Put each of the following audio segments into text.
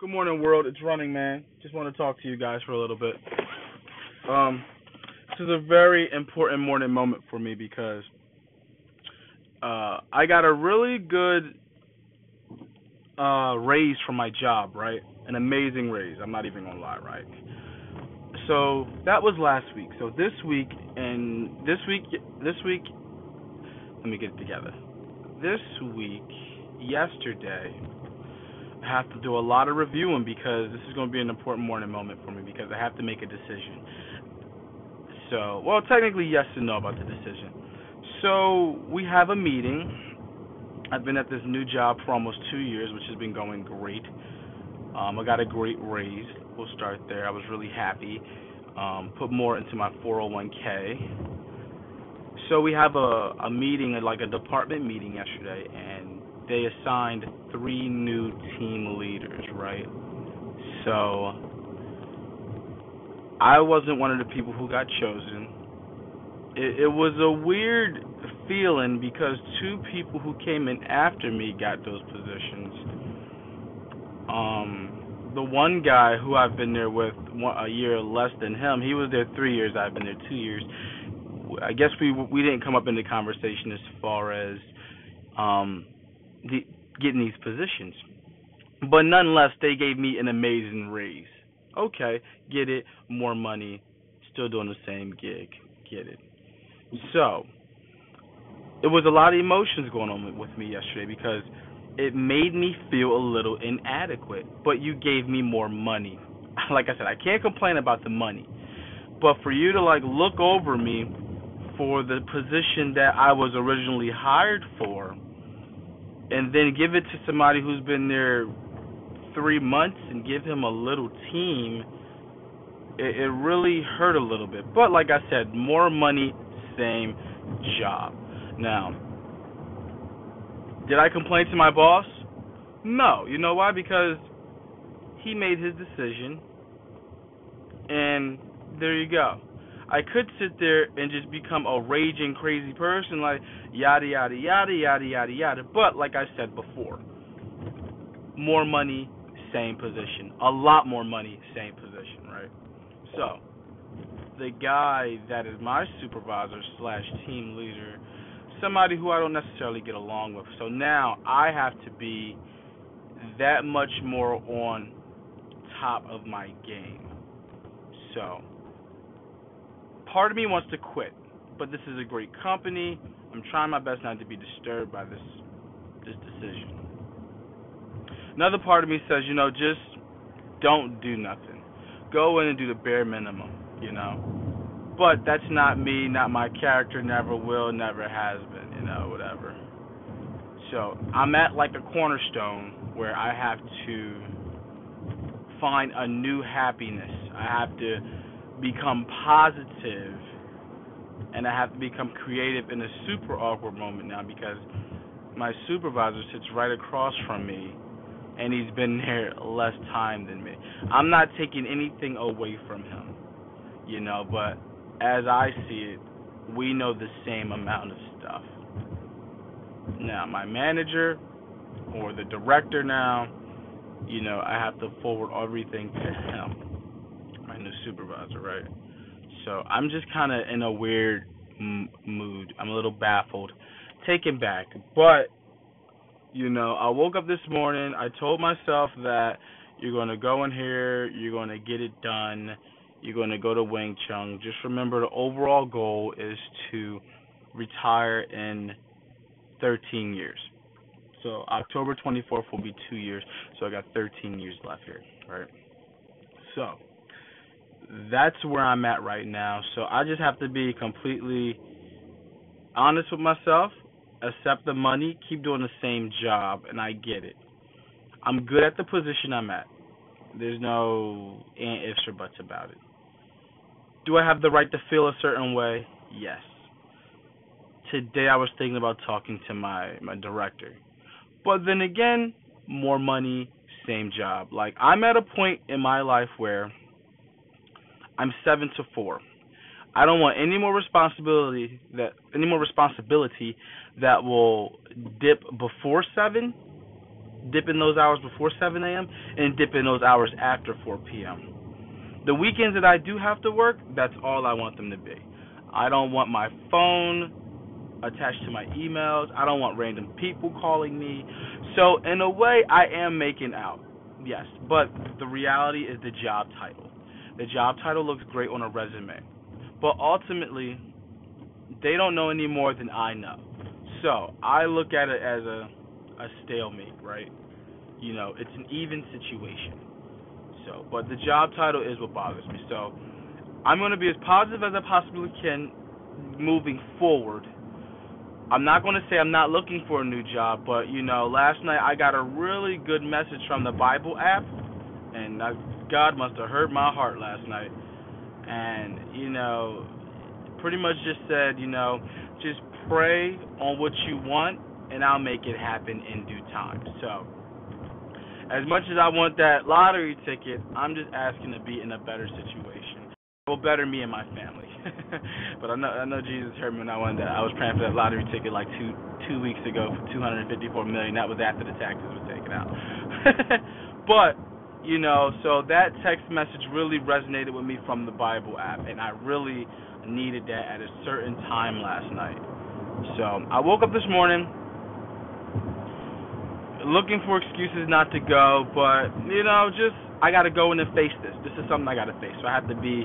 Good morning, world. It's Running Man. Just want to talk to you guys for a little bit. Um, this is a very important morning moment for me because uh, I got a really good uh, raise from my job, right? An amazing raise. I'm not even gonna lie, right? So that was last week. So this week and this week, this week, let me get it together. This week, yesterday, have to do a lot of reviewing because this is going to be an important morning moment for me because I have to make a decision. So, well, technically, yes and no about the decision. So, we have a meeting. I've been at this new job for almost two years, which has been going great. Um, I got a great raise. We'll start there. I was really happy. Um, put more into my 401k. So we have a a meeting, like a department meeting yesterday, and they assigned three new team leaders, right? So I wasn't one of the people who got chosen. It, it was a weird feeling because two people who came in after me got those positions. Um, the one guy who I've been there with one, a year less than him, he was there three years. I've been there two years. I guess we we didn't come up in the conversation as far as um the, getting these positions. But nonetheless, they gave me an amazing raise. Okay, get it, more money, still doing the same gig. Get it. So, it was a lot of emotions going on with me yesterday because it made me feel a little inadequate. But you gave me more money. Like I said, I can't complain about the money. But for you to like look over me for the position that I was originally hired for and then give it to somebody who's been there three months and give him a little team, it, it really hurt a little bit. But like I said, more money, same job. Now, did I complain to my boss? No. You know why? Because he made his decision, and there you go. I could sit there and just become a raging crazy person, like yada yada yada yada yada yada. But like I said before, more money, same position. A lot more money, same position, right? So the guy that is my supervisor slash team leader, somebody who I don't necessarily get along with. So now I have to be that much more on top of my game. So part of me wants to quit, but this is a great company. I'm trying my best not to be disturbed by this this decision. Another part of me says, you know, just don't do nothing. Go in and do the bare minimum, you know. But that's not me, not my character, never will, never has been, you know, whatever. So I'm at like a cornerstone where I have to find a new happiness. I have to become positive and I have to become creative in a super awkward moment now because my supervisor sits right across from me and he's been there less time than me. I'm not taking anything away from him, you know, but as I see it, we know the same amount of stuff. Now, my manager or the director now, you know, I have to forward everything to him new supervisor, right? So I'm just kind of in a weird m- mood. I'm a little baffled, taken back. But you know, I woke up this morning. I told myself that you're going to go in here, you're going to get it done, you're going to go to Wing Chun. Just remember the overall goal is to retire in 13 years. So October 24th will be two years. So I got 13 years left here, right? So that's where I'm at right now. So I just have to be completely honest with myself, accept the money, keep doing the same job, and I get it. I'm good at the position I'm at. There's no ifs or buts about it. Do I have the right to feel a certain way? Yes. Today I was thinking about talking to my my director. But then again, more money, same job. Like I'm at a point in my life where I'm seven to four. I don't want any more responsibility that any more responsibility that will dip before seven dip in those hours before 7 a.m., and dip in those hours after 4 p.m. The weekends that I do have to work, that's all I want them to be. I don't want my phone attached to my emails. I don't want random people calling me. So, in a way, I am making out. Yes, but the reality is the job title. The job title looks great on a resume. But ultimately, they don't know any more than I know. So, I look at it as a a stalemate, right? You know, it's an even situation. So, but the job title is what bothers me. So, I'm going to be as positive as I possibly can moving forward. I'm not going to say I'm not looking for a new job, but you know, last night I got a really good message from the Bible app, and I, God must have hurt my heart last night. And you know, pretty much just said, you know, just pray on what you want, and I'll make it happen in due time. So as much as I want that lottery ticket, I'm just asking to be in a better situation. It will better me and my family. but I know I know Jesus heard me when I wanted that. I was praying for that lottery ticket like two two weeks ago for 254 million. That was after the taxes were taken out. but you know, so that text message really resonated with me from the Bible app, and I really needed that at a certain time last night. So I woke up this morning looking for excuses not to go, but you know, just I got to go in and face this. This is something I got to face. So I have to be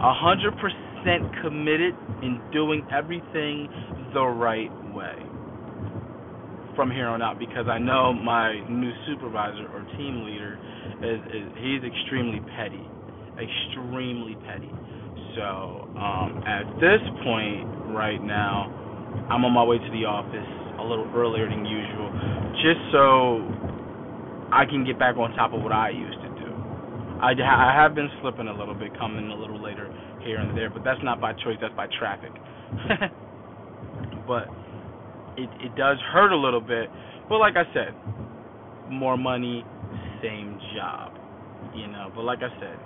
a hundred percent committed in doing everything the right way from here on out because I know my new supervisor or team leader is, is he's extremely petty, extremely petty. So um, at this point right now, I'm on my way to the office a little earlier than usual, just so I can get back on top of what I used to do. I, I have been slipping a little bit, coming a little later here and there, but that's not by choice, that's by traffic. but it it does hurt a little bit. But like I said, more money, same job. You know, but like I said,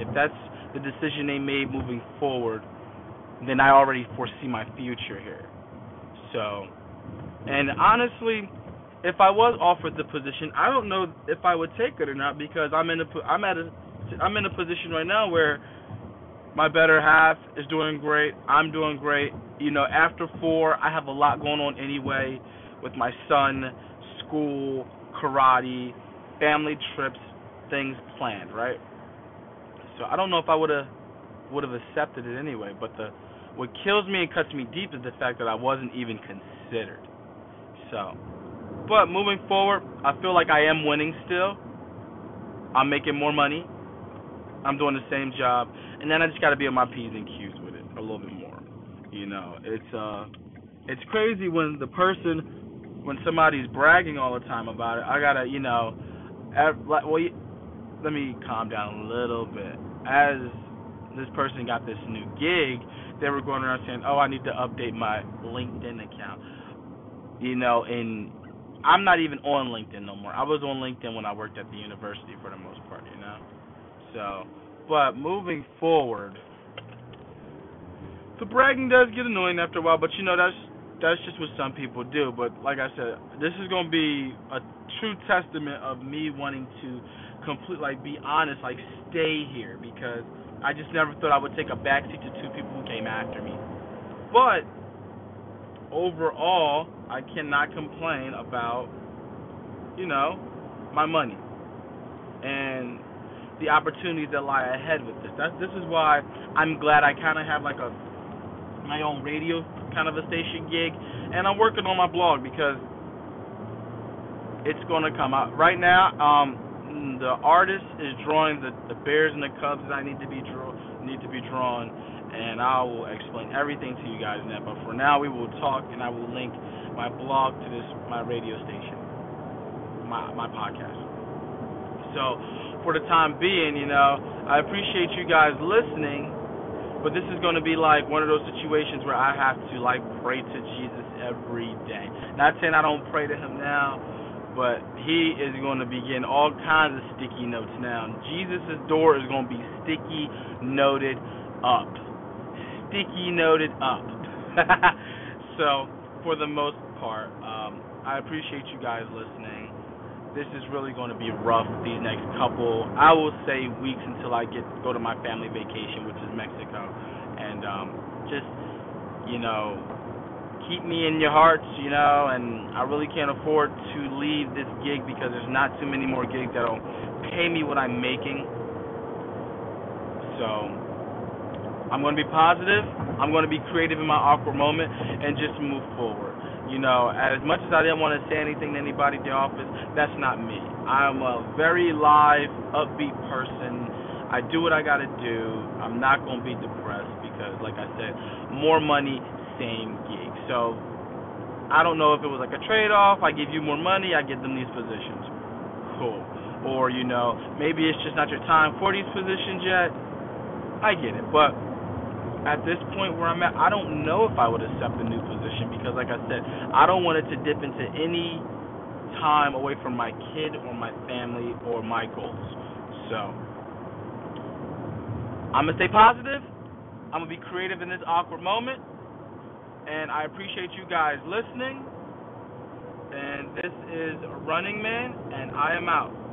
if that's the decision they made moving forward, then I already foresee my future here. So and honestly, if I was offered the position, I don't know if I would take it or not because I'm in a I'm at a I'm in a position right now where my better half is doing great. I'm doing great. You know, after four, I have a lot going on anyway with my son, school, karate, family trips, things planned, right? So I don't know if I would have would have accepted it anyway. But the what kills me and cuts me deep is the fact that I wasn't even considered. So, but moving forward, I feel like I am winning still. I'm making more money. I'm doing the same job, and then I just got to be on my p's and q's with it a little bit more. You know, it's uh, it's crazy when the person, when somebody's bragging all the time about it. I gotta, you know, like, well, let me calm down a little bit. As this person got this new gig, they were going around saying, "Oh, I need to update my LinkedIn account." you know, and I'm not even on LinkedIn no more. I was on LinkedIn when I worked at the university for the most part, you know. So, but moving forward, the bragging does get annoying after a while, but you know that's that's just what some people do. But like I said, this is gonna be a true testament of me wanting to complete, like, be honest, like, stay here because I just never thought I would take a backseat to two people who came after me. But overall, I cannot complain about, you know, my money and the opportunities that lie ahead with this. That this is why I'm glad I kind of have like a my own radio kind of a station gig, and I'm working on my blog because it's going to come out right now. Um, the artist is drawing the the bears and the cubs that I need to be draw need to be drawn and I will explain everything to you guys in that. But for now, we will talk, and I will link my blog to this my radio station, my my podcast. So for the time being, you know, I appreciate you guys listening. But this is going to be like one of those situations where I have to like pray to Jesus every day. Not saying I don't pray to him now, but he is going to be getting all kinds of sticky notes now. Jesus' door is going to be sticky noted up sticky noted up. so, for the most part, um, I appreciate you guys listening. This is really going to be rough these next couple, I will say, weeks until I get go to my family vacation, which is Mexico, and um, just you know, keep me in your hearts, you know, and I really can't afford to leave this gig because there's not too many more gigs that'll pay me what I'm making. So I'm going to be positive. I'm going to be creative in my awkward moment and just move forward. You know, as much as I didn't want to say anything to anybody at the office, that's not me. I'm a very live, upbeat person. I do what I got to do. I'm not going to be depressed because, like I said, more money, same gig. So I don't know if it was like a trade off. I give you more money, I get them these positions. Cool. Or, you know, maybe it's just not your time for these positions yet. I get it. But at this point where I'm at, I don't know if I would accept the new position because, like I said, I don't want it to dip into any time away from my kid or my family or my goals. So, I'm to stay positive. I'm to be creative in this awkward moment. And I appreciate you guys listening. And this is Running Man, and I am out.